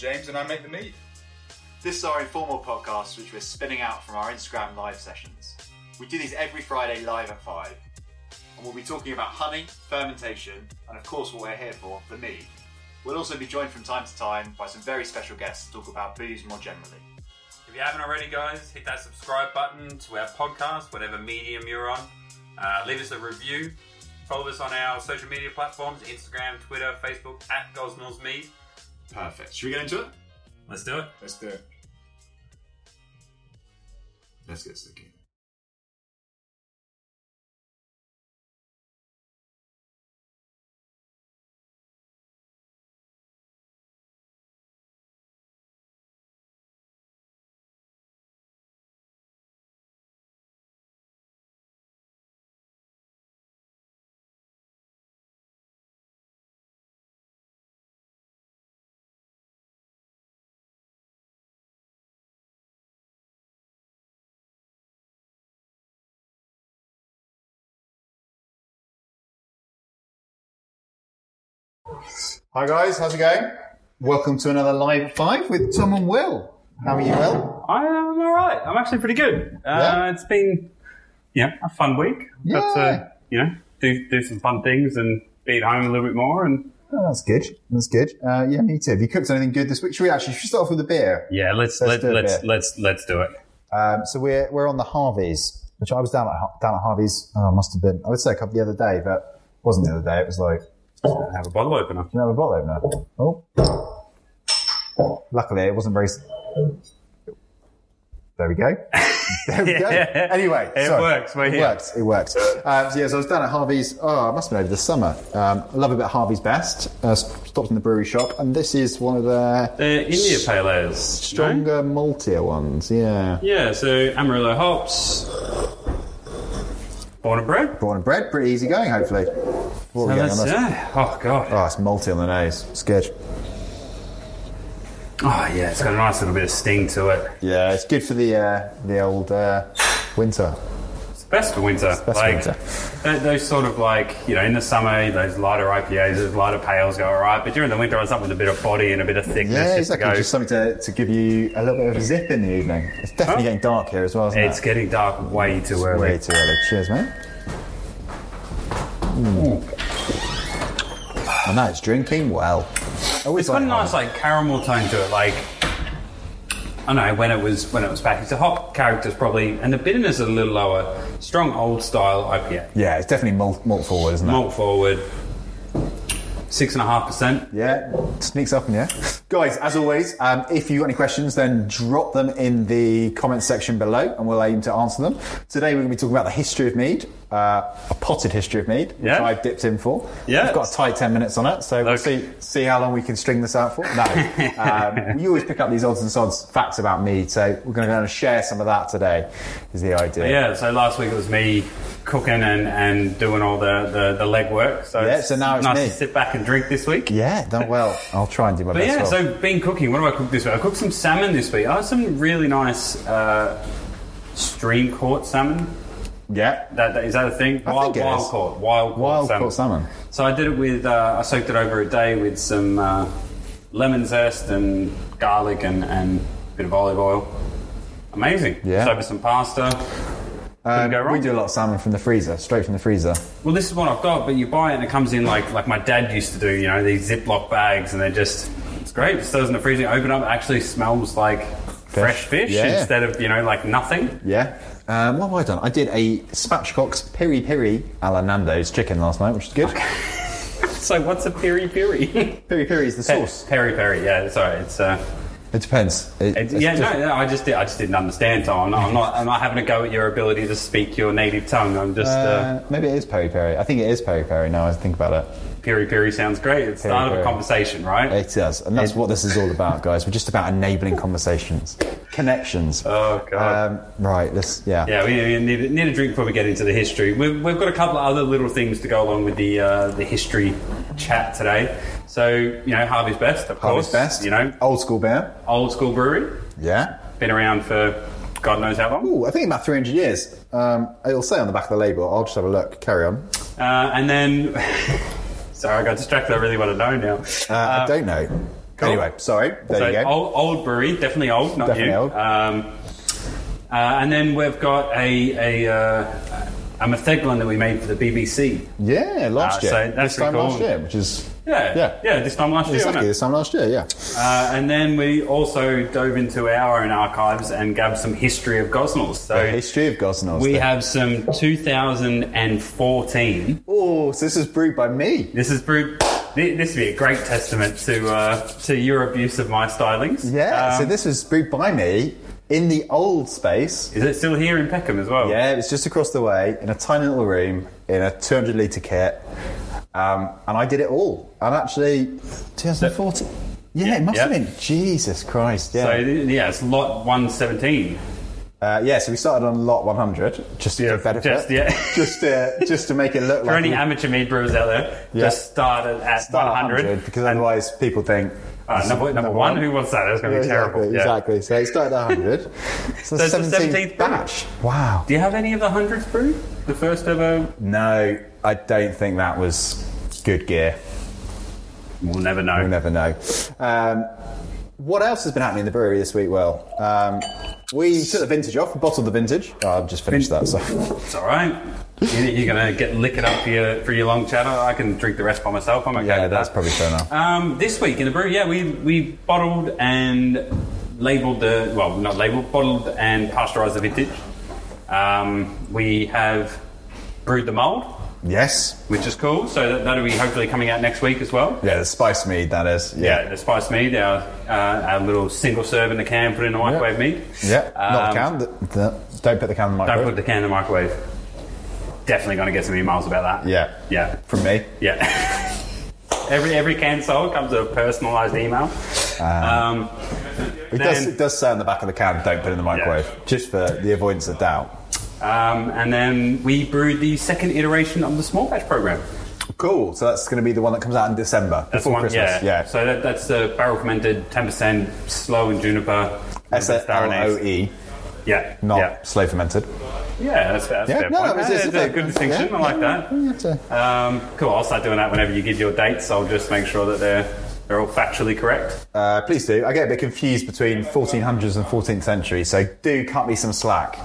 James and I make the mead. This is our informal podcast, which we're spinning out from our Instagram live sessions. We do these every Friday live at 5. And we'll be talking about honey, fermentation, and of course, what we're here for, the mead. We'll also be joined from time to time by some very special guests to talk about booze more generally. If you haven't already, guys, hit that subscribe button to our podcast, whatever medium you're on. Uh, leave us a review. Follow us on our social media platforms Instagram, Twitter, Facebook, at Gosnells Mead. Perfect. Should we get into it? Let's do it. Let's do it. Let's get sticking. Hi guys, how's it going? Welcome to another live at five with Tom and Will. How are you, Will? I am alright. I'm actually pretty good. Uh, Yeah? It's been, yeah, a fun week. Got Yeah. to, you know, do, do some fun things and be at home a little bit more. And Oh, that's good. That's good. Uh, yeah, me too. Have you cooked anything good this week? Should we actually should we start off with a beer? yeah, let's, Let's let, let's, let's, let's do it. Um, so we're we're on the Harveys, which I was down at down at Harveys. Oh, must have been I would say a couple the other day, but it wasn't the other day. It was like Have a bottle opener. Do you have a bottle opener? Oh. Luckily, it wasn't very. s- There we go. There we go. Anyway, It works, we're it here. works. It works. Um, so yeah, so I was down at Harvey's. Oh, it must have been over the summer. Um, I love a bit of Harvey's Best. Uh, stopped in the brewery shop, and this is one of their The India Pale Ales. no? stronger, maltier ones. Yeah. Yeah, so Amarillo hops. Born and bred. Born and bred, pretty easy going. Hopefully. What are we getting on this? yeah. Oh god. Oh, it's malty on the nose. It's good. Oh yeah, it's got a nice little bit of sting to it. Yeah, it's good for the uh, the old uh, winter. It's best for winter. best for like winter. those sort of like you know in the summer those lighter IPAs, those lighter pales go alright, but during the winter, it's something with a bit of body and a bit of thickness. Yeah, just exactly. Just something to, to give you a little bit of a zip in the evening. It's definitely Huh? getting dark here as well, it's it? getting dark way too early. Way too early. Cheers, mate. I know oh, it's drinking well. I always It's got a like nice Harvey. like caramel tone to it, like. I know when it was when it was back. It's a hop character's probably and the bitterness is a little lower. Strong old style IPA. Yeah, it's definitely malt, malt forward, isn't it? Malt forward, six and a half percent. Yeah, sneaks up on you. Guys, as always, um, if you've got any questions, then drop them in the comments section below and we'll aim to answer them. Today we're going to be talking about the history of mead, uh, a potted history of mead, which Yeah. I've dipped in for. Yeah. We've got a tight 10 minutes on it, so we'll see, see how long we can string this out for. No. um, you always pick up these odds and sods facts about mead, so we're going to go and share some of that today, is the idea. Yeah, so last week it was me cooking and, and doing all the, the, the legwork. So Yeah, so now it's nice me. to sit back and drink this week. Yeah, done well. I'll try and do my But best. yeah, well. so been cooking. What do I cook this week? I cooked some salmon this week. I had some really nice uh, stream caught salmon. Yeah. That, that is that a thing? I wild think it wild is. caught, wild caught Wild salmon. caught salmon. So I did it with. Uh, I soaked it over a day with some uh, lemon zest and garlic and, and a bit of olive oil. Amazing. Yeah. So with some pasta. Couldn't go wrong. We do a lot of salmon from the freezer, straight from the freezer. Well, this is what I've got, but you buy it and it comes in like like my dad used to do. You know, these Ziploc bags, and they're just it's great. Just throws in the freezer, open up, it actually smells like fresh fish Yeah. instead of you know like nothing. Yeah. Um, what have I done? I did a spatchcock's piri piri a la Nando's chicken last night, which is good. So what's a peri peri? piri piri is the sauce. peri peri. Yeah, sorry. It's uh, It depends. It- it's, yeah. No, no, I just did, I just didn't understand. Tom. I'm not, I'm not. I'm not having a go at your ability to speak your native tongue. I'm just. Uh, Uh, maybe it is peri peri. I think it is peri peri now I think about it. peri peri sounds great. It's the start of a conversation, right? It does. And that's what this is all about, guys. We're just about enabling conversations, connections. Oh god. Um, right, this, yeah. Yeah, we we need, need a drink before we get into the history. We've, we've got a couple of other little things to go along with the uh, the history chat today. So you know, Harvey's Best, of Harvey's course. best. You know, Old school beer. old school brewery, Yeah. been around for God knows how long. Ooh, I think about 300 years. Um, it'll say on the back of the label. I'll just have a look. Carry on. Uh, and then Sorry, I got distracted. I really want to know now. Uh, I don't know. Anyway, sorry. There so you go. Old, old brewery, definitely old, not Definitely new. old. Um, uh, and then we've got a a, uh, a Metheglin that we made for the BBC. yeah, last Uh, year. so that's this time pretty last year, which is Yeah, Yeah. yeah. This time last year, exactly this time last year. Yeah. Uh, and then we also dove into our own archives and gathered some history of Gosnells. So The history of Gosnells. we The- have some 2014. Oh, so this is brewed by me. This is brewed. This would be a great testament to uh, to your abuse of my stylings. Yeah. so Um, this was brewed by me in the old space. is it still here in Peckham as well? Yeah, it's just across the way in a tiny little room in a 200 litre kit. Um, and I did it all. And actually, 2014. Yeah, it must Yeah. have been. Jesus Christ. Yeah. So yeah, it's lot 117. uh, yeah, so we started on lot 100 just to Yeah, benefit. just- yeah. just, to, just to make it look For like. any we amateur mead brewers out there, Yeah. just start at, start at 100. because otherwise people think. Uh, is number, number one, who wants that? That's going to Yeah, be terrible. exactly, Yeah. exactly. So it started at 100. So, So it's the 17th 17th batch. Wow. Do you have any of the hundreds brewed? The first ever? No, I don't think that was good gear. We'll never know. We'll never know. Um, what else has been happening in the brewery this week? Well, um, we took the vintage off, bottled the vintage. Oh, I've just finished that, so. It's all right. You- You're going to get lick it up for your for your long chatter. I can drink the rest by myself. I'm okay Yeah, that's that. probably fair enough. Um, this week in the brewery, yeah, we we bottled and labelled the well, not labelled, bottled and pasteurised the vintage. Um, we have brewed the mould, Yes. which is cool. So that, that'll be hopefully coming out next week as well. Yeah, the spice mead, that is. Yeah, the spice mead, our, uh, our little single serve in the can, put in the microwave mead. Yeah, not Um, the can. The, the, don't put the can in the microwave. Don't put the can in the microwave. Definitely going to get some emails about that. Yeah. Yeah. From me. Yeah. every every can sold comes with a personalised email. Um, It does, it does say on the back of the can, don't put it in the microwave, just for the avoidance of doubt. Um, and then we brewed the second iteration of the small batch program. Cool. So that's going to be the one that comes out in December, That's before one, Christmas. yeah. So that, that's the barrel fermented, ten percent sloe and juniper. S L O E, Yeah. not Yeah. slow fermented. Yeah, that's, that's Yeah, fair no, point. it's- Yeah, it's a good distinction. yeah, I like that. Yeah, Um, cool. I'll start doing that whenever you give your dates. I'll just make sure that they're they're all factually correct. Uh, please do. I get a bit confused between 1400s and 14th century, so do cut me some slack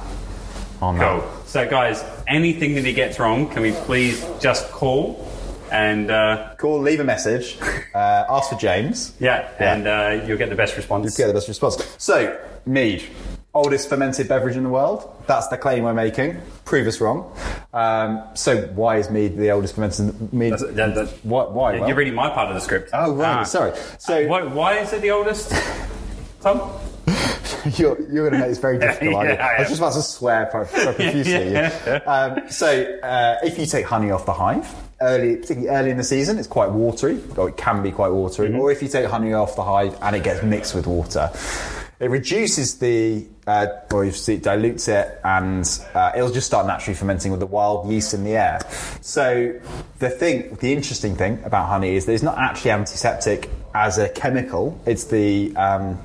on that. Cool. So, guys, anything that he gets wrong, can we please just call and uh, Cool. Leave a message. Uh, ask for James. yeah, Yeah. and uh, you'll get the best response. You'll get the best response. So, mead, oldest fermented beverage in the world. That's the claim we're making. Prove us wrong. Um, so, why is mead the oldest fermented mead? That's- that- that- Why? why? You're reading my part of the script. oh, right. Ah. Sorry. So, Why, why is it the oldest? Tom? You're, you're going to make this very difficult. you? Yeah, I was just about to swear pro- pro- profusely. Yeah. um, so, uh, if you take honey off the hive, early, particularly early in the season, it's quite watery, or it can be quite watery. Mm-hmm. Or if you take honey off the hive and it gets mixed with water, it reduces the, uh, or you see, it dilutes it, and uh, it'll just start naturally fermenting with the wild yeast in the air. So, the thing, the interesting thing about honey is that it's not actually antiseptic as a chemical. It's the um,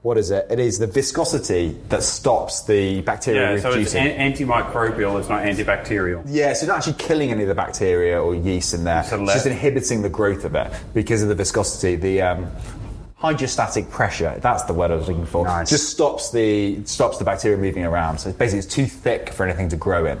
what is it? It is the viscosity that stops the bacteria Yeah, so it's an- antimicrobial, it's not antibacterial. yeah, so you're not actually killing any of the bacteria or yeast in there. So It's just inhibiting the growth of it because of the viscosity. The um, hydrostatic pressure, that's the word I was looking for. Nice. Just stops the stops the bacteria moving around. So basically it's too thick for anything to grow in.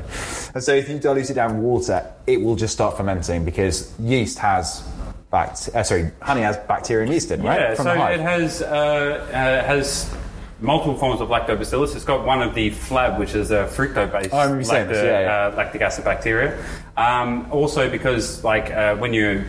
And so if you dilute it down with water, it will just start fermenting because yeast has bact- uh, sorry, honey has bacteria and yeast in, right? Yeah, From so it has uh, uh, has multiple forms of lactobacillus. It's got one of the flab, which is a fructose-based Oh, I remember you saying this, yeah, yeah. Uh, lactic acid bacteria. Um, also, because like uh, when you're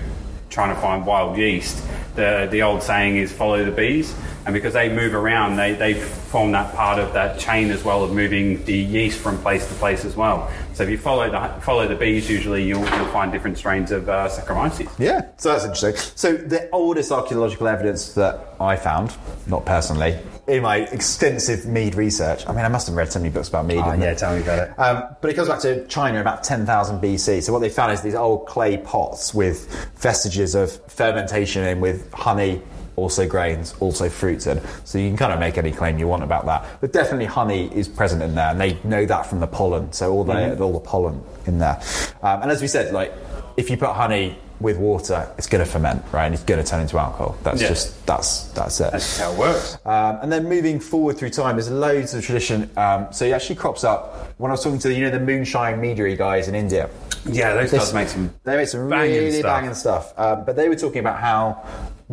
trying to find wild yeast, the the old saying is follow the bees, and because they move around, they they form that part of that chain as well of moving the yeast from place to place as well. So if you follow the follow the bees, usually you'll, you'll find different strains of uh, Saccharomyces. Yeah, so that's interesting. So the oldest archaeological evidence that I found, not personally, in my extensive mead research. I mean, I must have read so many books about mead. didn't I? tell me about it. Um, but it goes back to China about 10,000 BC. So what they found is these old clay pots with vestiges of fermentation in with honey, also grains, also fruits in. So you can kind of make any claim you want about that. But definitely honey is present in there, and they know that from the pollen. So all the all the pollen in there. Um, and as we said, like if you put honey with water, it's going to ferment, right? And it's going to turn into alcohol. That's Yeah. just that's that's it. That's how it works. Um, and then moving forward through time, there's loads of tradition. Um, so it actually crops up when I was talking to you know the moonshine meadery guys in India. Yeah, those This- guys make some. They made some banging really stuff. banging stuff. Um, but they were talking about how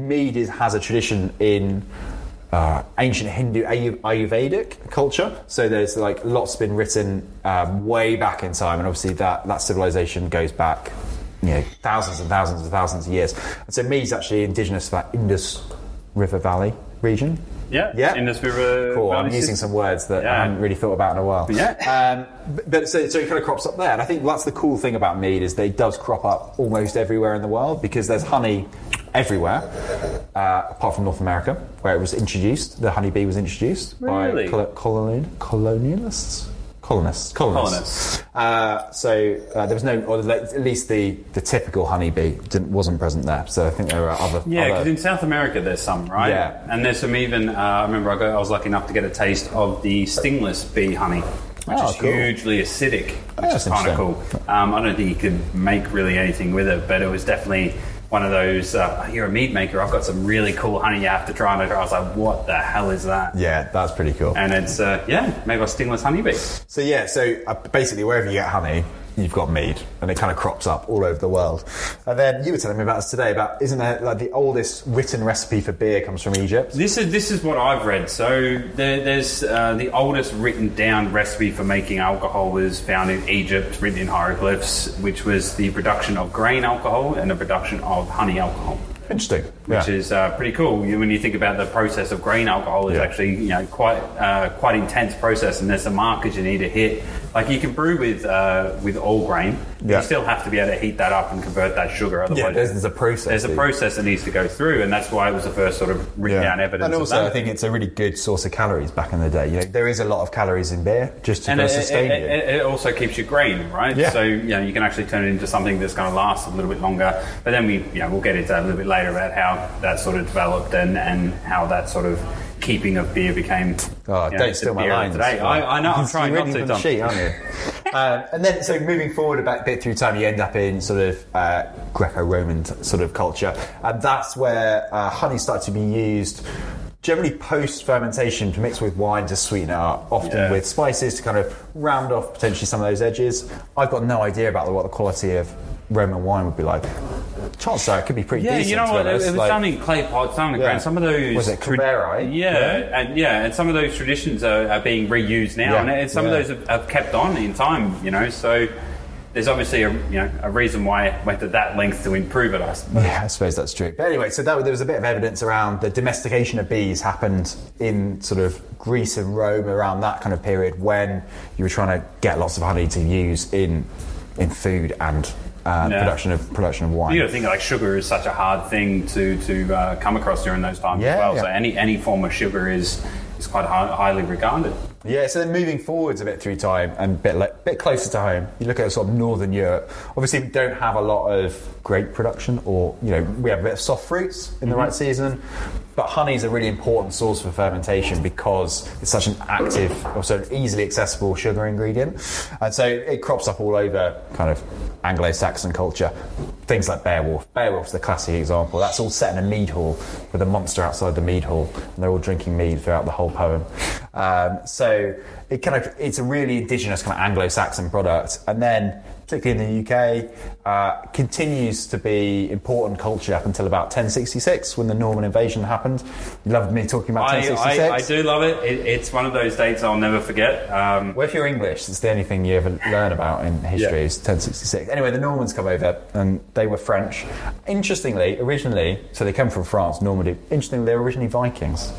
mead is, has a tradition in uh, ancient Hindu Ayu- Ayurvedic culture. So there's like lots been written um, way back in time, and obviously that that civilization goes back. You know, thousands and thousands and thousands of years. And so mead's actually indigenous to that Indus River Valley region. Yeah, Yeah. Indus River. Cool. I'm Valley using some words that Yeah. I haven't really thought about in a while. Yeah. Um, but- but so, so it kind of crops up there, and I think that's the cool thing about mead is that it does crop up almost everywhere in the world because there's honey everywhere, uh, apart from North America, where it was introduced. The honeybee was introduced Really? by colonial, colonialists. Colonists, colonists. Colonists. Uh, so uh, there was no, or le- at least the, the typical honeybee didn't, wasn't present there. So I think there were other. Yeah, other because in South America there's some, right? Yeah. And there's some even. Uh, I remember I, got, I was lucky enough to get a taste of the stingless bee honey, which Oh, is cool. hugely acidic, which that's is kind of interesting. cool. Um, I don't think you could make really anything with it, but it was definitely one of those. Uh, You're a mead maker. I've got some really cool honey you have to try. And I was like, what the hell is that? yeah, that's pretty cool. And it's uh, yeah, made by stingless honeybee. So yeah, so uh, basically wherever you get honey, you've got mead, and it kind of crops up all over the world. And then you were telling me about this today about isn't there like the oldest written recipe for beer comes from Egypt? This is this is what I've read. So there, there's uh, the oldest written down recipe for making alcohol was found in Egypt, written in hieroglyphs, which was the production of grain alcohol and the production of honey alcohol, Interesting. which yeah. is uh, pretty cool. You, when you think about the process of grain alcohol, is Yeah. actually you know quite uh, quite intense process, and there's some markers you need to hit. Like you can brew with uh, with all grain, Yeah. you still have to be able to heat that up and convert that sugar. Otherwise, yeah, there's, there's a process. there's a that- process that needs to go through, and that's why it was the first sort of written down evidence. And of also, that. I think it's a really good source of calories back in the day. You know, there is a lot of calories in beer just to and it, sustain it, you. it, it also keeps you green, right? Yeah. So you know you can actually turn it into something that's going to last a little bit longer. But then we, you know, we'll get into that a little bit later about how that sort of developed and, and how that sort of keeping of beer became. Oh, you know, don't steal my lines. Today, I, I know. I'm trying not to. from Tom. sheet, aren't you? um, and then, so moving forward a bit, through time, you end up in sort of uh, Greco-Roman sort of culture, and that's where uh, honey starts to be used. Generally, post fermentation to mix with wine to sweeten it up, often Yeah. with spices to kind of round off potentially some of those edges. I've got no idea about what the quality of Roman wine would be like. Chances are it could be pretty Yeah, decent. you know what? It, it was Like- done in clay pots, done in the Yeah. ground. Some of those Was it tra- Qvevri? Eh? Yeah, Yeah. and yeah, and some of those traditions are, are being reused now, Yeah, and some of those have, have kept on in time. You know, so there's obviously a you know a reason why it went to that length to improve it. I suppose. Yeah, I suppose that's true. But anyway, so that, there was a bit of evidence around the domestication of bees happened in sort of Greece and Rome around that kind of period when you were trying to get lots of honey to use in in food and uh, Yeah. production of production of wine. You got to think like sugar is such a hard thing to to uh, come across during those times Yeah, as well. yeah. So any any form of sugar is is quite hi- highly regarded. Yeah, so then moving forwards a bit through time and a bit, le- bit closer to home, you look at sort of northern Europe. Obviously, we don't have a lot of grape production, or you know, we have a bit of soft fruits in the mm-hmm. right season. But honey is a really important source for fermentation because it's such an active, also easily accessible sugar ingredient, and so it crops up all over kind of Anglo-Saxon culture. Things like Beowulf. Beowulf's the classic example. That's all set in a mead hall with a monster outside the mead hall, and they're all drinking mead throughout the whole poem. Um, so it kind of it's a really indigenous kind of Anglo-Saxon product, and then particularly in the UK, uh, continues to be important culture up until about 1066 when the Norman invasion happened. You loved me talking about I, 1066. I, I do love it. it. It's one of those dates I'll never forget. Um, Well, if you're English, it's the only thing you ever learn about in history Yeah. is 1066. Anyway, the Normans come over and they were French. Interestingly, originally, so they come from France, Normandy. Interestingly, they were originally Vikings.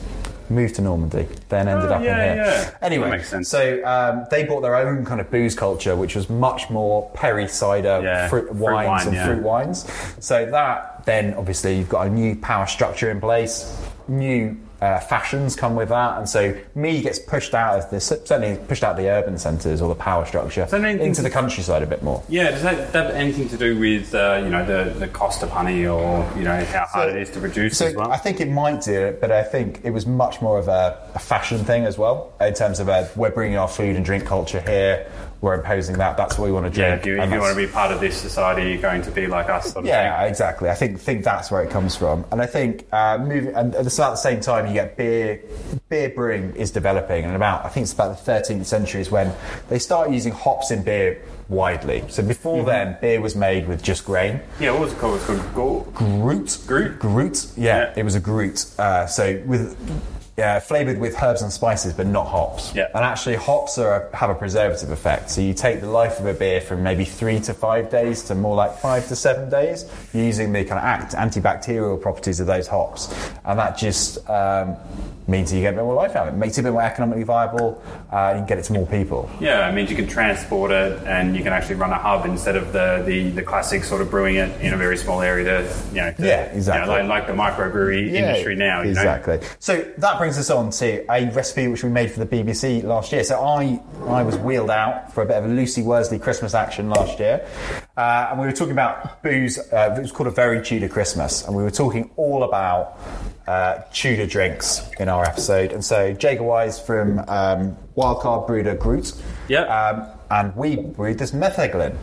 Moved to Normandy, then ended Oh, up yeah, in here. yeah. Anyway, makes sense. so um, they brought their own kind of booze culture, which was much more perry cider, Yeah, fruit fruit wines, wine, and fruit wines. So that then obviously you've got a new power structure in place, new uh, fashions come with that, and so mead gets pushed out of this certainly pushed out of the urban centres or the power structure into the countryside a bit more. yeah, does that, that have anything to do with uh, you know the, the cost of honey or you know how hard it is to produce So as well? I think it might do it, but I think it was much more of a, a fashion thing as well in terms of uh we're bringing our food and drink culture here. We're imposing that. That's what we want to Yeah, if you, if you want to be part of this society, you're going to be like us. Sort of yeah, exactly. I think think that's where it comes from, and I think uh, moving and at the at the same time you get beer. Beer brewing is developing, and about I think it's about the 13th century is when they start using hops in beer widely. So before Mm-hmm. then, beer was made with just grain. Yeah, what was it called? It was called Gor- Gruit. Gruit? Gruit. Yeah, Yeah. it was a Gruit. Uh, so with yeah, flavored with herbs and spices, but not hops. Yeah. And actually, hops are a, have a preservative effect. So you take the life of a beer from maybe three to five days to more like five to seven days, using the kind of act, antibacterial properties of those hops, and that just um, means you get a bit more life out of it. Makes it a bit more economically viable. Uh, you can get it to more people. Yeah, it means you can transport it and you can actually run a hub instead of the, the, the classic sort of brewing it in a very small area to, you know, to, Yeah, you know, exactly. like, like the microbrewery industry now. You know? exactly. So that brings us on to a recipe which we made for the BBC last year. So I I was wheeled out for a bit of a Lucy Worsley Christmas action last year, uh, and we were talking about booze. Uh, it was called a very Tudor Christmas, and we were talking all about. Uh, Tudor drinks in our episode, and so Jaega Wise from um, Wildcard brewed a Gruit, Yep. um, and we brewed this metheglin.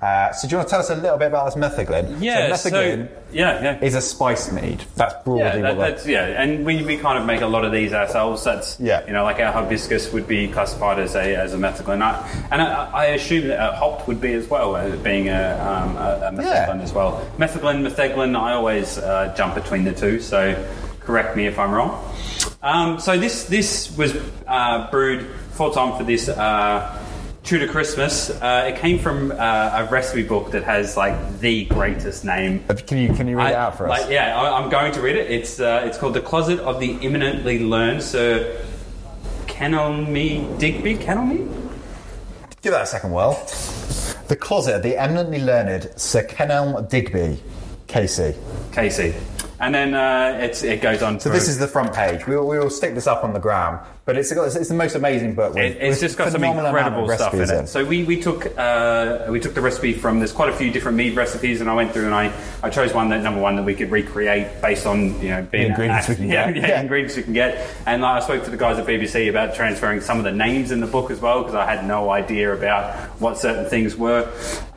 Uh, so do you want to tell us a little bit about this metheglin? Yeah, so so, metheglin yeah, yeah. is a spice mead. That's broadly Yeah, what that, that- that's yeah, and we, we kind of make a lot of these ourselves. That's Yeah. you know, like our hibiscus would be classified as a as a metheglin, I, and I, I assume that a hopped would be as well, as being a, um, a, a metheglin Yeah. as well. Metheglin, metheglin, I always uh, jump between the two, so correct me if I'm wrong. Um, so this this was uh, brewed full time for this. Uh, Tudor Christmas. Uh, it came from uh, a recipe book that has like the greatest name Can you can you read it out for us? Like, yeah, I, I'm going to read it. It's uh, it's called The Closet of the Eminently Learned Sir Kenelme Digby. Kenelme? Give that a second, Well. The closet of the eminently learned Sir Kenelm Digby, Casey. Casey. And then uh, it's, it goes on. So this is the front page. We will, we will stick this up on the gram, but it's, got- it's the most amazing book. With, It, it's just got some phenomenal amount of incredible stuff in recipes it. So we, we took uh, we took the recipe from there's quite a few different mead recipes, and I went through and I, I chose one that number one that we could recreate based on you know being ingredients we can yeah, get. yeah, Yeah. ingredients we can get. And I spoke to the guys at BBC about transferring some of the names in the book as well because I had no idea about what certain things were.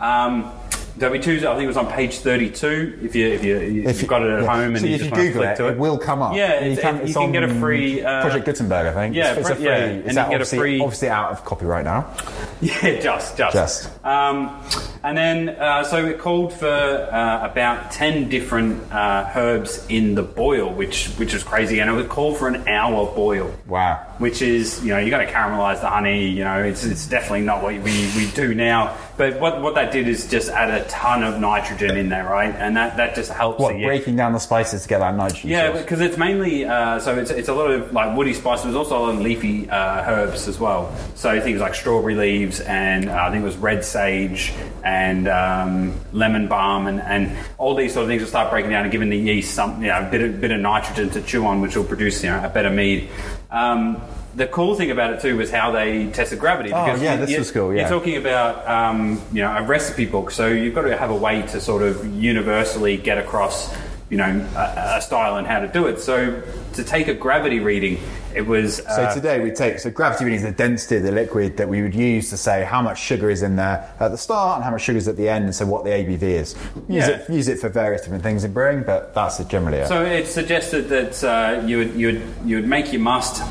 Um, Be too. I think it was on page thirty-two. If you if you if you've got it at yeah. home and so you if just you want to Google it, it, it will come up. Yeah, you it's- can, you can get a free, uh, Project Gutenberg, I think. yeah, it's, it's a free. yeah, Is and you get a free- obviously out of copyright now? Yeah, just, just. Just. Um, and then, uh, so it called for uh, about 10 different uh, herbs in the boil, which which was crazy. And it would call for an hour boil. Wow. Which is, you know, you got to caramelize the honey, you know, it's, it's definitely not what we, we do now. But what, what that did is just add a ton of nitrogen in there, right? And that, that just helps What the- breaking down the spices to get that nitrogen? yeah, source? because it's mainly uh, so it's, it's a lot of like woody spices, there's also a lot of leafy uh, herbs as well. So things like strawberry leaves and uh, I think it was red sage and um, lemon balm and, and all these sort of things will start breaking down and giving the yeast some you know a bit of, bit of nitrogen to chew on, which will produce you know a better mead. Um, the cool thing about it too was how they tested gravity. Oh, yeah, you- this you- was cool, yeah. You're talking about um, you know a recipe book, so you've got to have a way to sort of universally get across you know a, a style and how to do it. So to take a gravity reading, it was So uh, today we take so gravity reading is the density of the liquid that we would use to say how much sugar is in there at the start and how much sugar is at the end, and so what the ABV is. Use Yeah. it use it for various different things in brewing, but that's it generally it. So it suggested that uh, you would you would you would make your must,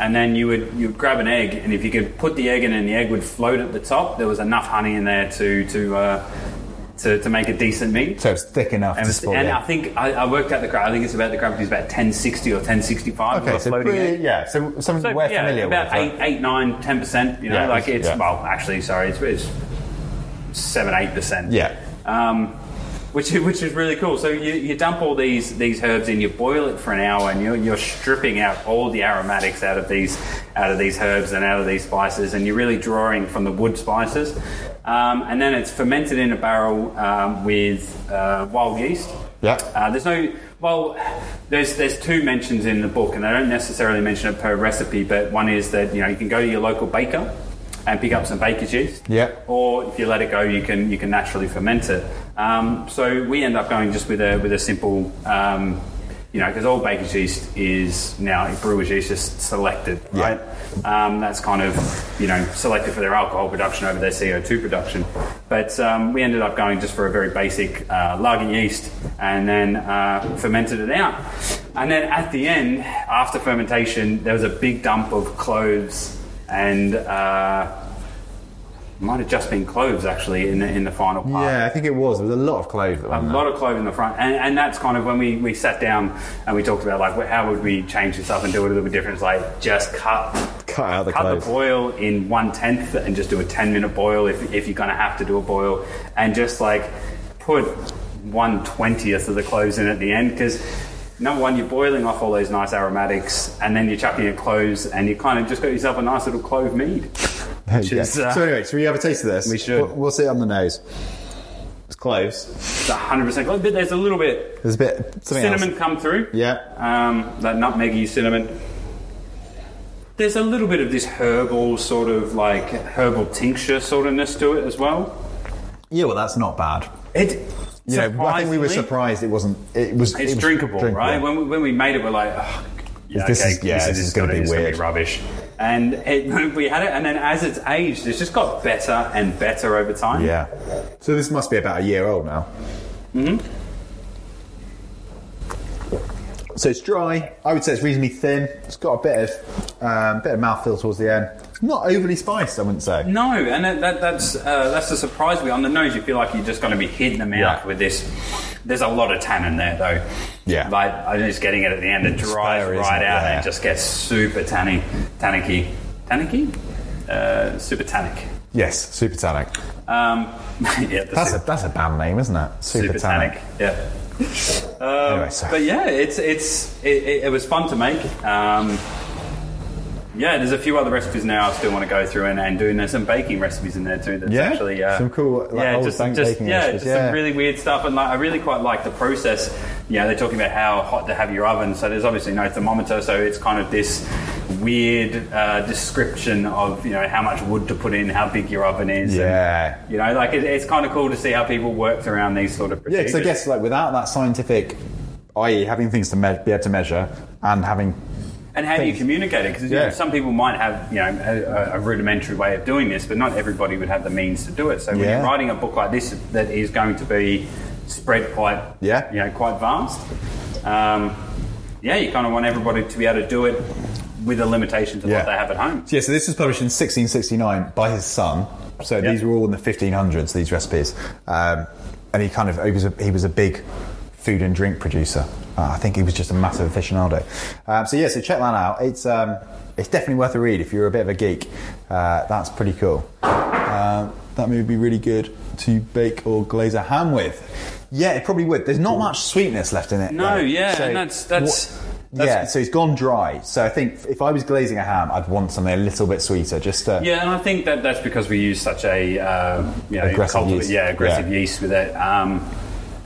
and then you would you would grab an egg, and if you could put the egg in, and the egg would float at the top, there was enough honey in there to to uh, to, to make a decent mead. So it's thick enough And, and. I think I, I worked out the I think it's about the gravity is about 1060 or 1065. Okay, so pretty, egg. yeah, so something So, we're yeah, familiar about with. right? eight, eight, nine, ten percent. You know, Yeah, like it's- it's yeah. well, actually, sorry, it's, it's seven, eight percent. Yeah. Um, which is- which is really cool. So you, you dump all these these herbs in, you boil it for an hour, and you're, you're stripping out all the aromatics out of these out of these herbs and out of these spices, and you're really drawing from the wood spices. Um, and then it's fermented in a barrel um, with uh, wild yeast. Yeah. Uh, there's no well, there's there's two mentions in the book, and they don't necessarily mention it per recipe. But one is that you know you can go to your local baker and pick up some baker's yeast. Yeah. Or if you let it go, you can you can naturally ferment it. Um, so we end up going just with a with a simple um, you know, because all baker's yeast is now brewer's yeast just selected, right? Um, that's kind of, you know, selected for their alcohol production over their CO2 production. But um, we ended up going just for a very basic uh, lager yeast and then uh, fermented it out. And then at the end, after fermentation, there was a big dump of cloves and uh, might have just been cloves actually in the, in the final part. Yeah, I think it was. There was a lot of clove. A lot of clove in the front, and, and that's kind of when we, we sat down and we talked about like how would we change this up and do it a little bit different. It's like just cut Cut out the cut clove. the boil in one tenth and just do a ten minute boil if, if you're gonna have to do a boil, and just like put one twentieth of the cloves in at the end because. Number one, you're boiling off all those nice aromatics, and then you're chucking your cloves, and you kind of just got yourself a nice little clove mead. Which is, uh, so anyway, so we have a taste of this. We should. We'll, we'll see it on the nose. It's cloves. It's 100% clove, but there's a little bit There's a bit something cinnamon else. come through. Yeah. Um, that nutmeggy cinnamon. There's a little bit of this herbal sort of like herbal tincture sort ofness to it as well. Yeah, well, that's not bad. It, You know, I think we were surprised it wasn't. It was. It's it was drinkable, right? When we, when we made it, we're like, oh, yeah, This okay, is- yeah, this is gonna gonna- be it's gonna weird. rubbish. And it, we had it, and then as it's aged, it's just got better and better over time. Yeah. So this must be about a year old now. Mm-hmm. So it's dry. I would say it's reasonably thin. It's got a bit of um, bit of mouthfeel towards the end. Not overly spiced, I wouldn't say. No, and that, that, that's uh, that's the surprise. Me on the nose, you feel like you're just going to be hitting the mouth Yeah. with this. There's a lot of tannin there, though. Yeah. like I'm just getting it at the end. It dries fair, right out, Yeah. and it just gets super tanny, tannicky, tannicky, uh, super tannic. Yes, super tannic. Um, yeah, That's super, a that's a band name, isn't it? Super, super tannic. tannic. Yeah. Anyway, so But yeah, it's it's it, it, it was fun to make. Um, yeah, there's a few other recipes now I still want to go through and, and doing there's some baking recipes in there too. That's Yeah? actually uh, Some cool, like, yeah, old just, just baking yeah, recipes, just yeah. some really weird stuff. And like, I really quite like the process. You know, they're talking about how hot to have your oven. So there's obviously no thermometer, so it's kind of this weird uh, description of you know how much wood to put in, how big your oven is. and, Yeah. you know, like it, it's kind of cool to see how people worked around these sort of Yeah, procedures. because I guess like without that scientific, i.e., having things to me- be able to measure and having And how do you communicate it? Because Yeah. some people might have, you know, a, a rudimentary way of doing this, but not everybody would have the means to do it. So when Yeah. you're writing a book like this, that is going to be spread quite, Yeah. you know, quite vast. Um, yeah, you kind of want everybody to be able to do it with the limitations of Yeah. what they have at home. Yeah, so this was published in 1669 by his son. So Yeah. these were all in the 1500s. These recipes, um, and he kind of he was a, he was a big food and drink producer. Uh, I think he was just a massive aficionado. Um, so yeah, so check that out. It's um, it's definitely worth a read if you're a bit of a geek. Uh, that's pretty cool. Um, that would be really good to bake or glaze a ham with. Yeah, it probably would. There's not much sweetness left in it. No, though. yeah, So and that's that's. yeah, that's so it's gone dry. So I think if I was glazing a ham, I'd want something a little bit sweeter, just to, Yeah, and I think that that's because we use such a uh, you know, Aggressive cultiv- yeast. yeah aggressive Yeah. yeast with it. Um,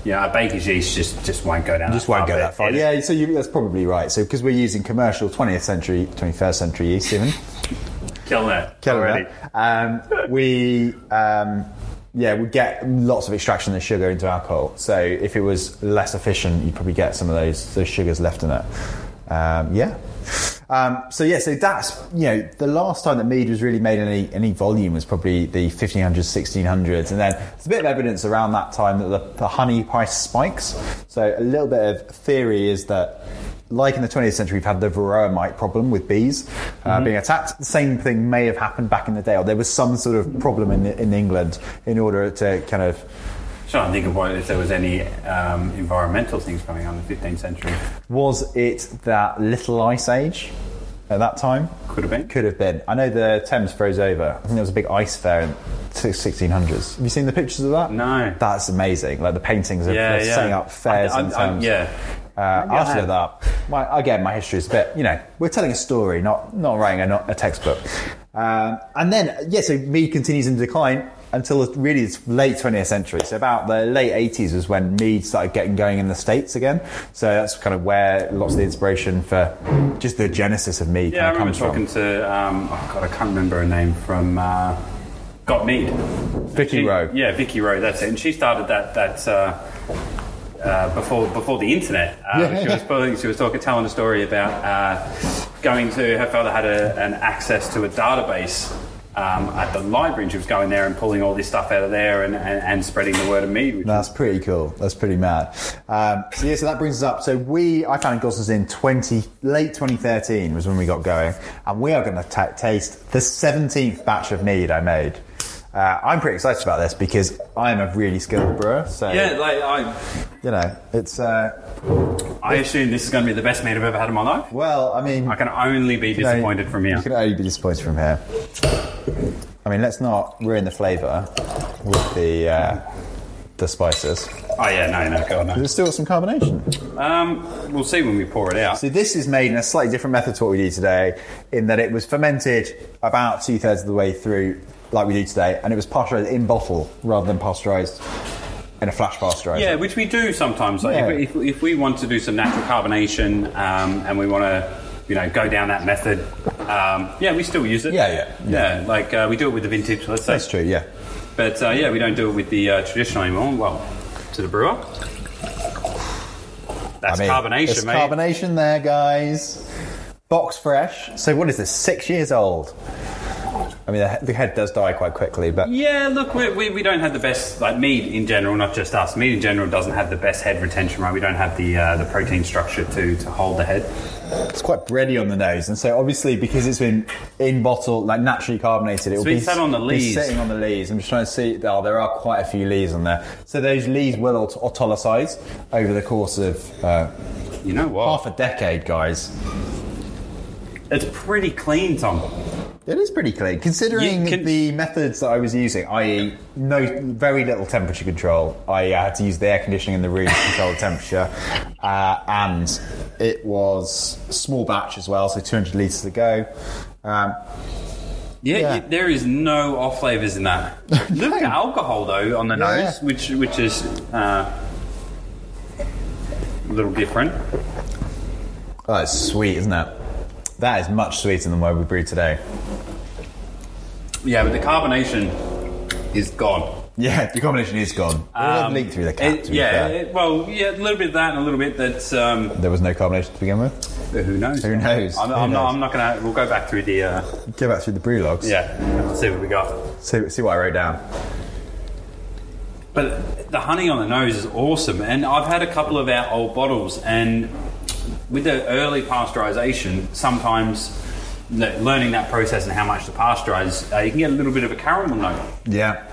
yeah, a baker's yeast just just won't go down. just that won't far, go that far. it- Yeah, so you, that's probably right. So because we're using commercial 20th century, 21st century yeast, even killing it killing already. that, um, we um, yeah we get lots of extraction of sugar into alcohol. So if it was less efficient, you'd probably get some of those those sugars left in it. Um, yeah. Um, so yeah, so that's you know the last time that mead was really made any any volume was probably the 1500s, 1600s, and then there's a bit of evidence around that time that the, the honey price spikes. So a little bit of theory is that like in the 20th century, we've had the varroa mite problem with bees uh, being attacked. The same thing may have happened back in the day, or there was some sort of problem in, in England in order to kind of. Trying to think of what if there was any um, environmental things going on in the 15th century. Was it that little ice age at that time? Could have been. Could have been. I know the Thames froze over. I think there was a big ice fair in the 1600s. Have you seen the pictures of that? No. That's amazing. Like the paintings of Yeah, yeah. setting up fairs I- I- in I- Thames. yeah. Uh, I to have. look that up. My, again, my history is a bit, you know, we're telling a story, not not writing a, not a textbook. Um, and then, yeah, so mead continues in decline until really the late 20th century. So about the late 80s was when mead started getting going in the States again. So that's kind of where lots of the inspiration for just the genesis of mead Yeah, I kind of remember comes from. talking to um, oh god, I can't remember her name from uh, Got Mead. Vicky She- Rowe. Yeah, Vicky Rowe. That's it. And she started that that uh, uh, before before the internet. Uh, Yeah. She was pulling, she was talking, telling a story about uh, going to her father had a, an access to a database. Um, at the library, and she was going there and pulling all this stuff out of there and, and, and spreading the word of mead. Which That's pretty cool. That's pretty mad. Um, so yeah, so that brings us up. So we, I found Gosnells in 20, late 2013 was when we got going, and we are going to ta taste the 17th batch of mead I made. Uh, I'm pretty excited about this because I'm a really skilled brewer. So yeah, like I, you know, it's uh, I assume this is going to be the best mead I've ever had in my life. well, I mean, I can only be you disappointed from You here. can only be disappointed from here. I mean, let's not ruin the flavour with the uh, the spices. Oh yeah, no, no, go on. No. There's still some carbonation. Um, we'll see when we pour it out. So this is made in a slightly different method to what we do today, in that it was fermented about two thirds of the way through, like we do today, and it was pasteurised in bottle rather than pasteurised in a flash pasteurizer. Yeah, which we do sometimes. Like Yeah. if, if, if we want to do some natural carbonation um, and we want to, you know, go down that method, um, yeah, we still use it. Yeah, yeah, yeah. like uh, we do it with the vintage, let's say. that's true. Yeah. But uh, yeah, we don't do it with the uh, traditional anymore. Well, to the brewer. That's I mean, carbonation, there's mate. carbonation there, guys. Box fresh. So what is this? Six years old. I mean, the, head does die quite quickly, but Yeah, look, we, we, we don't have the best like mead in general, not just us. Mead in general doesn't have the best head retention, right? We don't have the uh, the protein structure to, to hold the head. it's quite bready on the nose, and so obviously because it's been in bottle, like naturally carbonated, it will be sat on the lees. sitting on the lees. I'm just trying to see. Oh, there are quite a few lees on there. So those lees will aut- autolysize over the course of uh, You know what? half a decade, guys. It's pretty clean, Tom. It is pretty clean, considering can- the methods that I was using, i.e., no, very little temperature control. I uh, had to use the air conditioning in the room to control the temperature, uh, and it was a small batch as well, so 200 litres to go. Um, Yeah, Yeah. y- there is no off flavors in that. Look at alcohol though on the Yeah, nose, which which is uh, a little different. oh, it's sweet, isn't it? That is much sweeter than what we brewed today. Yeah, but the carbonation is gone. Yeah, the combination is gone. Have leaked through the cap. Um, It- yeah, it- well, yeah, a little bit of that and a little bit that. Um, there was no combination to begin with. who knows? Who knows? I'm, Who I'm not. I'm not gonna. We'll go back through the. Uh, Go back through the brew logs. yeah, see what we got. See, see what I wrote down. But the honey on the nose is awesome, and I've had a couple of our old bottles, and with the early pasteurization, sometimes learning that process and how much to pasteurize, uh, you can get a little bit of a caramel note. Yeah.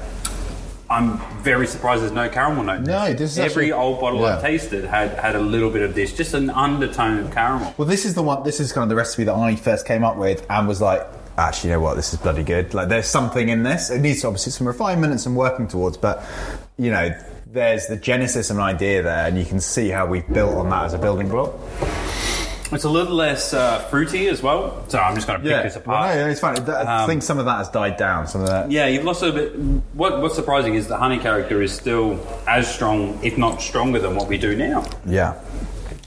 I'm very surprised there's no caramel note. No, this is every actually- old bottle I've tasted had had a little bit of this, just an undertone of caramel. Well, this is the one. This is kind of the recipe that I first came up with, and was like, actually, you know what? This is bloody good. Like, there's something in this. It needs obviously some refinement and some working towards, but you know, there's the genesis of an idea there, and you can see how we've built on that as a building block. It's a little less uh, fruity as well. So I'm just going to pick this well, apart. no, it's fine. I Um, think some of that has died down. Some of that. Yeah, you've lost a bit. What, what's surprising is the honey character is still as strong, if not stronger, than what we do now. Yeah.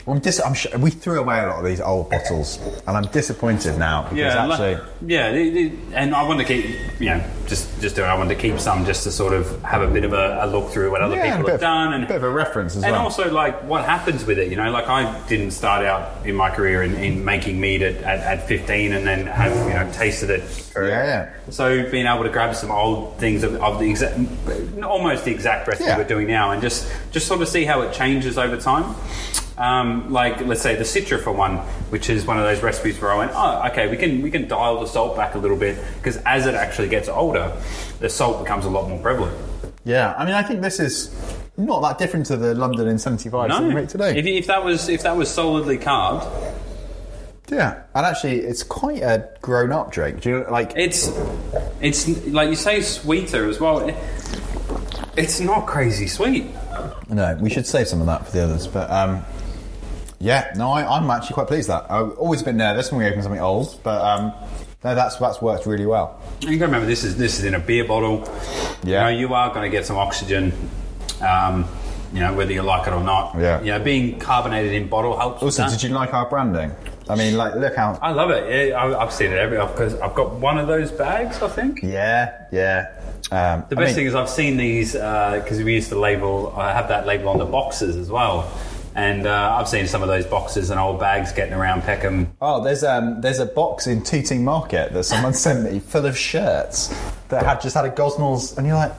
I'm dis- I'm sh- we threw away a lot of these old bottles, and I'm disappointed now because Yeah, actually, yeah, it- it- and I want to keep, you know, just just do it. I want to keep some just to sort of have a bit of a, a look through what other yeah, people have of, done, a and bit of a reference as and well. also like what happens with it. You know, like I didn't start out in my career in, in making mead at, at, at 15 and then have you know tasted it. For, Yeah, yeah. So being able to grab some old things of, of the exact, almost the exact recipe Yeah. we're doing now, and just just sort of see how it changes over time. Um, like let's say the Citra for one, which is one of those recipes where I went, oh, okay, we can we can dial the salt back a little bit because as it actually gets older, the salt becomes a lot more prevalent. yeah, I mean, I think this is not that different to the London in '75 that we make today. If, if that was if that was solidly carved, Yeah, and actually, it's quite a grown-up drink. Do you know, like? it's it's like you say sweeter as well. It- it's not crazy sweet. No, we should save some of that for the others. But um, yeah, no, I, I'm actually quite pleased with that. I've always been nervous when we open something old, but um, no, that's that's worked really well. And you got to remember this is this is in a beer bottle. Yeah. you, know, you are going to get some oxygen. Um, you know whether you like it or not. Yeah. you know, being carbonated in bottle helps. Also, did you like our branding? I mean, like, look how. I love it. Yeah, I- I've seen it every because I've got one of those bags. I think. Yeah, yeah. Um, The I best mean- thing is I've seen these because we used to label. I have that label on the boxes as well, and uh, I've seen some of those boxes and old bags getting around Peckham. Oh, there's um, there's a box in Tooting Market that someone sent me full of shirts that had just had a Gosnells, and you're like,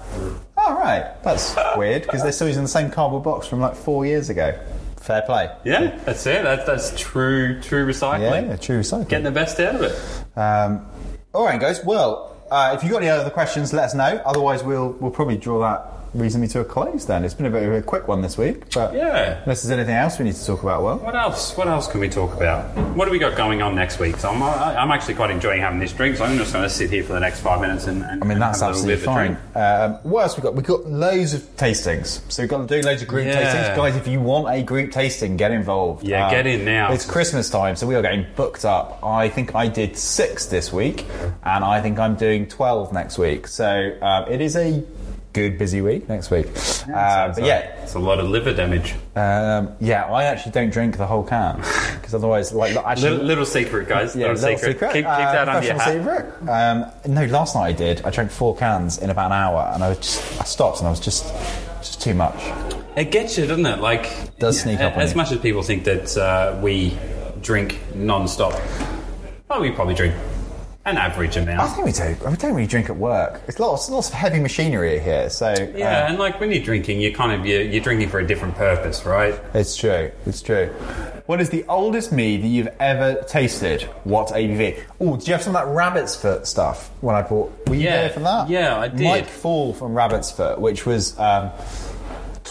oh right, that's weird because they're still using the same cardboard box from like four years ago. Fair play. Yeah, that's it. That's, that's true, true recycling. yeah, true recycling. Getting the best out of it. Um, all right, guys. Well, uh, if you've got any other questions, let us know. Otherwise, we'll we'll probably draw that reasonably to a close. Then it's been a bit of a quick one this week, but Yeah. unless there's anything else we need to talk about, well, What else? What else can we talk about? What do we got going on next week? So I'm, I- I'm actually quite enjoying having this drink. So I'm just going to sit here for the next five minutes and. and I mean that's absolutely bit of a fine. Um, what else we got? We've got loads of tastings. So we've got to do loads of group Yeah. tastings, guys. If you want a group tasting, get involved. Um, Yeah, get in now. It's Christmas time, so we are getting booked up. I think I did six this week, and I think I'm doing twelve next week. So um, it is a good busy week next week. Uh, but yeah, it's a lot of liver damage. um, yeah, I actually don't drink the whole can because otherwise, like, actually, Little, little secret, guys. yeah, little, secret. Keep, keep Uh, that under your professional hat. secret. Um, no, last night I did. I drank four cans in about an hour, and I was just, I stopped, and I was just, just too much. It gets you, doesn't it? Like Does sneak up on As you. much as people think that uh, we drink non-stop, well, we probably drink an average amount. I think we do. We don't really drink at work. It's lots, lots of heavy machinery here, so Yeah, and like when you're drinking, you're kind of you're, you're drinking for a different purpose, right? it's true. It's true. What is the oldest mead that you've ever tasted? What ABV? Oh, do you have some of that rabbit's foot stuff? When I bought, were you Yeah. there for that? Yeah, I did. Mike Faul from Rabbit's Foot, which was. Um,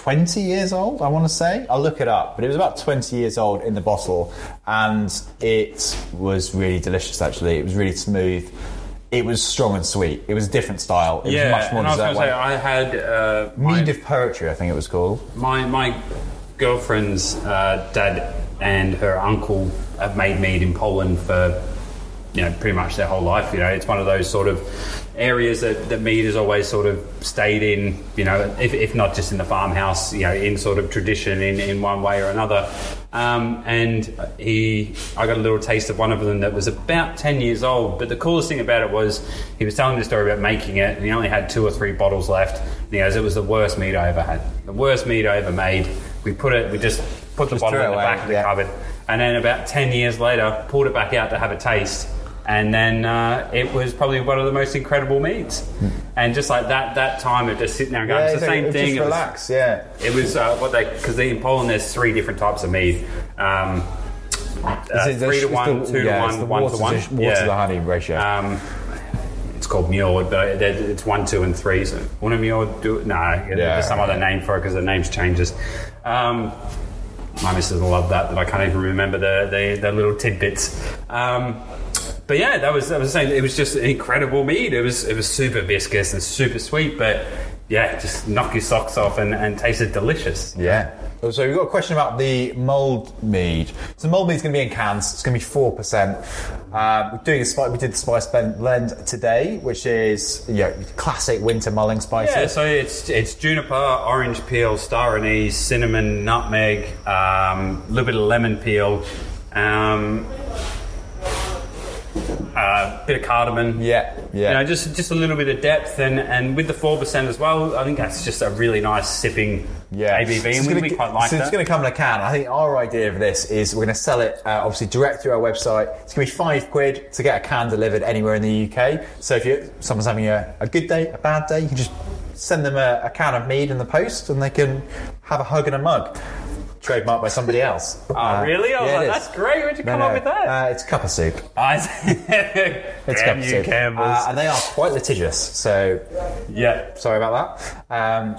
20 years old, I want to say. I'll look it up, but it was about 20 years old in the bottle, and it was really delicious, actually. It was really smooth. It was strong and sweet. It was a different style. It yeah, was much more and I was going to say. I had uh, my, Mead of Poetry, I think it was called. my my girlfriend's uh, dad and her uncle have made mead in Poland for you know pretty much their whole life. You know, it's one of those sort of areas that, that mead has always sort of stayed in. You know, if, if not just in the farmhouse, you know, in sort of tradition in, in one way or another. Um, and he, I got a little taste of one of them that was about ten years old. But the coolest thing about it was he was telling the story about making it, and he only had two or three bottles left. And he goes, "It was the worst meat I ever had. The worst meat I ever made. We put it, we just put the Just bottle in the away, back of the yeah. cupboard, and then about ten years later, pulled it back out to have a taste." And then uh, it was probably one of the most incredible meads. And just like that, that time of just sitting there and going, it's the same thing. Just It was- relax, yeah. it was uh, what they because in Poland there's three different types of mead. Um, uh, it- three to one, the- two to yeah, it's one, the one water to one. to- water to the honey ratio. Um, it's called Mjord, but it's one, two, and three. So one of Mjord do it? No, Yeah. there's some other name for it because the names changes. Um, my missus will love that, that I can't even remember the the, the little tidbits. Um, but yeah, that was that was saying it was just an incredible mead. It was it was super viscous and super sweet, but yeah, just knock your socks off and, and tasted delicious. Yeah. So we've got a question about the mulled mead. So mulled mead's going to be in cans. It's going to be four percent. Um, we're doing a spice. We did the spice blend today, which is you know, classic winter mulling spices. Yeah, so it's it's juniper, orange peel, star anise, cinnamon, nutmeg, um, a little bit of lemon peel, um, a bit of cardamom. Yeah, yeah. You know, just just a little bit of depth, and, and with the four percent as well. I think that's just a really nice sipping Yeah, ABV, So and we, gonna we get- quite like so that. it's going to come in a can. I think our idea of this is we're going to sell it uh, obviously direct through our website. It's going to be five quid to get a can delivered anywhere in the UK. So if you someone's having a, a good day, a bad day, you can just send them a, a can of mead in the post, and they can have a hug and a mug. Trademarked by somebody else. Oh, really? I was yeah, like, that's great. Where'd you No, come no, up with that? Uh, it's cup of soup. I It's Damn cup of you, soup. Campbell's. Uh, and they are quite litigious. So yeah. sorry about that. Um,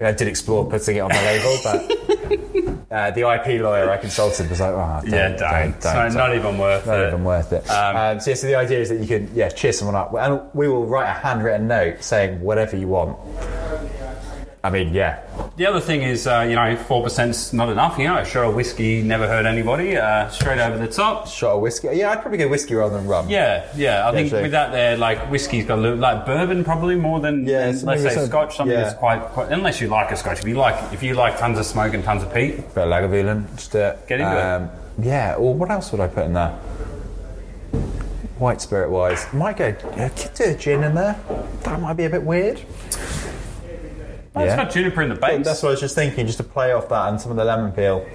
I did explore putting it on the label, but uh, the IP lawyer I consulted was like, oh, don't, Yeah, don't, don't. don't, So don't. not even worth Not it. Not even worth it. Um, Um, so, yeah, so the idea is that you can, yeah, cheer someone up, and we will write a handwritten note saying whatever you want. I mean, yeah, The other thing is, uh, you know, four percent's not enough. You know, a shot of whiskey never hurt anybody. Uh, straight over the top. shot of whiskey. Yeah, I'd probably go whiskey rather than rum. Yeah, yeah. I think so- with that, there, like whiskey's got a little like bourbon probably more than, Yeah, than, let's say Scotch. Something yeah. that's quite, quite unless you like a Scotch. If you like, if you like tons of smoke and tons of peat, Bit of Lagavulin, just uh, Get into it. yeah. Or what else would I put in there? White spirit wise, might go. Yeah, do a gin in there. That might be a bit weird. Well, It's got juniper in the base. That's what I was just thinking, just to play off that and some of the lemon peel.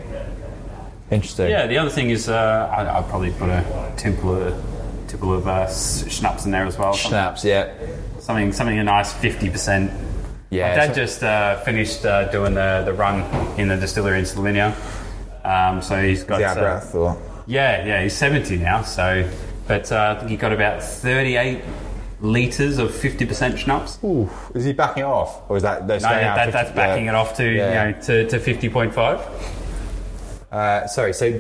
Interesting. Yeah, the other thing is uh, I, I'll probably put a tipple of, tipple of uh, schnapps in there as well. Schnapps, yeah. Something, something a nice 50%. Yeah. Dad so- just uh, finished uh, doing the, the run in the distillery in Slovenia. Um, so he's got. the uh, breath or yeah, yeah, he's 70 now. So, But uh, I think he got about 38 litres of 50% schnapps. Ooh, is he backing it off, or is that they're No, out that, 50 that's backing yeah. it off to Yeah. you know to, to 50.5. Uh, sorry, so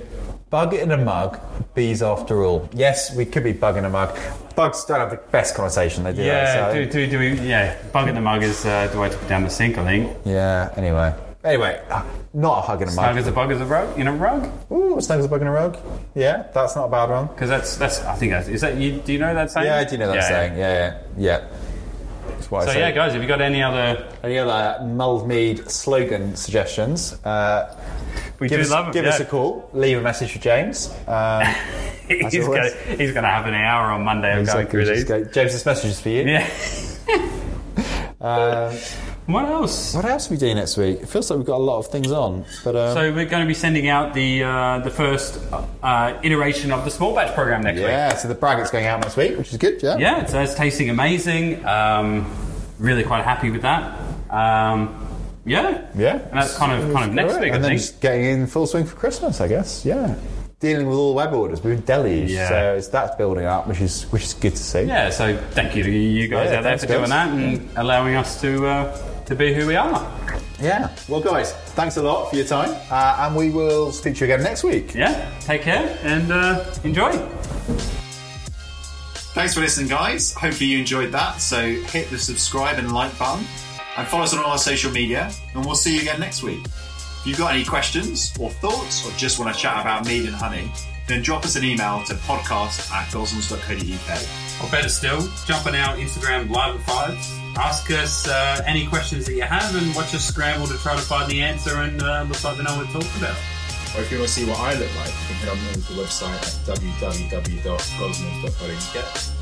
bug in a mug, bees after all. Yes, we could be bugging a mug. Bugs don't have the best connotation, they do. Yeah, that, so- do, do, do we, yeah, bug in the mug is uh, do I put down the sink, I think. Yeah, anyway. Anyway, not a hug in a Snug mug. as a bug as a rug in a rug Ooh, snug as a bug in a rug. Yeah, that's not a bad one. because that's that's I think that's is that you do you know that saying? Yeah, I do know that saying. Yeah, yeah, yeah. That's what I So say. yeah, guys, have you got any other? Any other mulled mead slogan suggestions? Uh, We give do us, love 'em, give us yeah. a call. Leave a message for James. Um, he's always. gonna he's gonna have an hour on Monday of going through these. go- James, this message is for you. Yeah. Um, What else? what else are we doing next week? It feels like we've got a lot of things on, but um, So we're going to be sending out the uh, the first uh, iteration of the small batch program next week. yeah. So the bracket's going out next week, which is good. Yeah. Yeah, so it's tasting amazing. Um, really quite happy with that. Um, yeah, Yeah. and that's kind of kind of next week, I and then think. just getting in full swing for Christmas, I guess. Yeah. Dealing with all the web orders, we've been deluged, Yeah. so it's, that's building up, which is which is good to see. Yeah, so thank you to you guys Yeah, out there thanks, for doing that and allowing us to uh, to be who we are. Yeah. Well, guys, thanks a lot for your time, uh, and we will speak to you again next week. Yeah, take care and uh, enjoy. Thanks for listening, guys. Hopefully you enjoyed that. So hit the subscribe and like button and follow us on all our social media, and we'll see you again next week. If you've got any questions or thoughts, or just want to chat about mead and honey, then drop us an email to podcast at gosnells.co.uk. Or better still, jump on our Instagram live at fives. Ask us uh, any questions that you have and watch us scramble to try to find the answer and uh, looks like we know what to talk about. Or if you want to see what I look like, you can head on over to the website at www.gosnells.co.uk.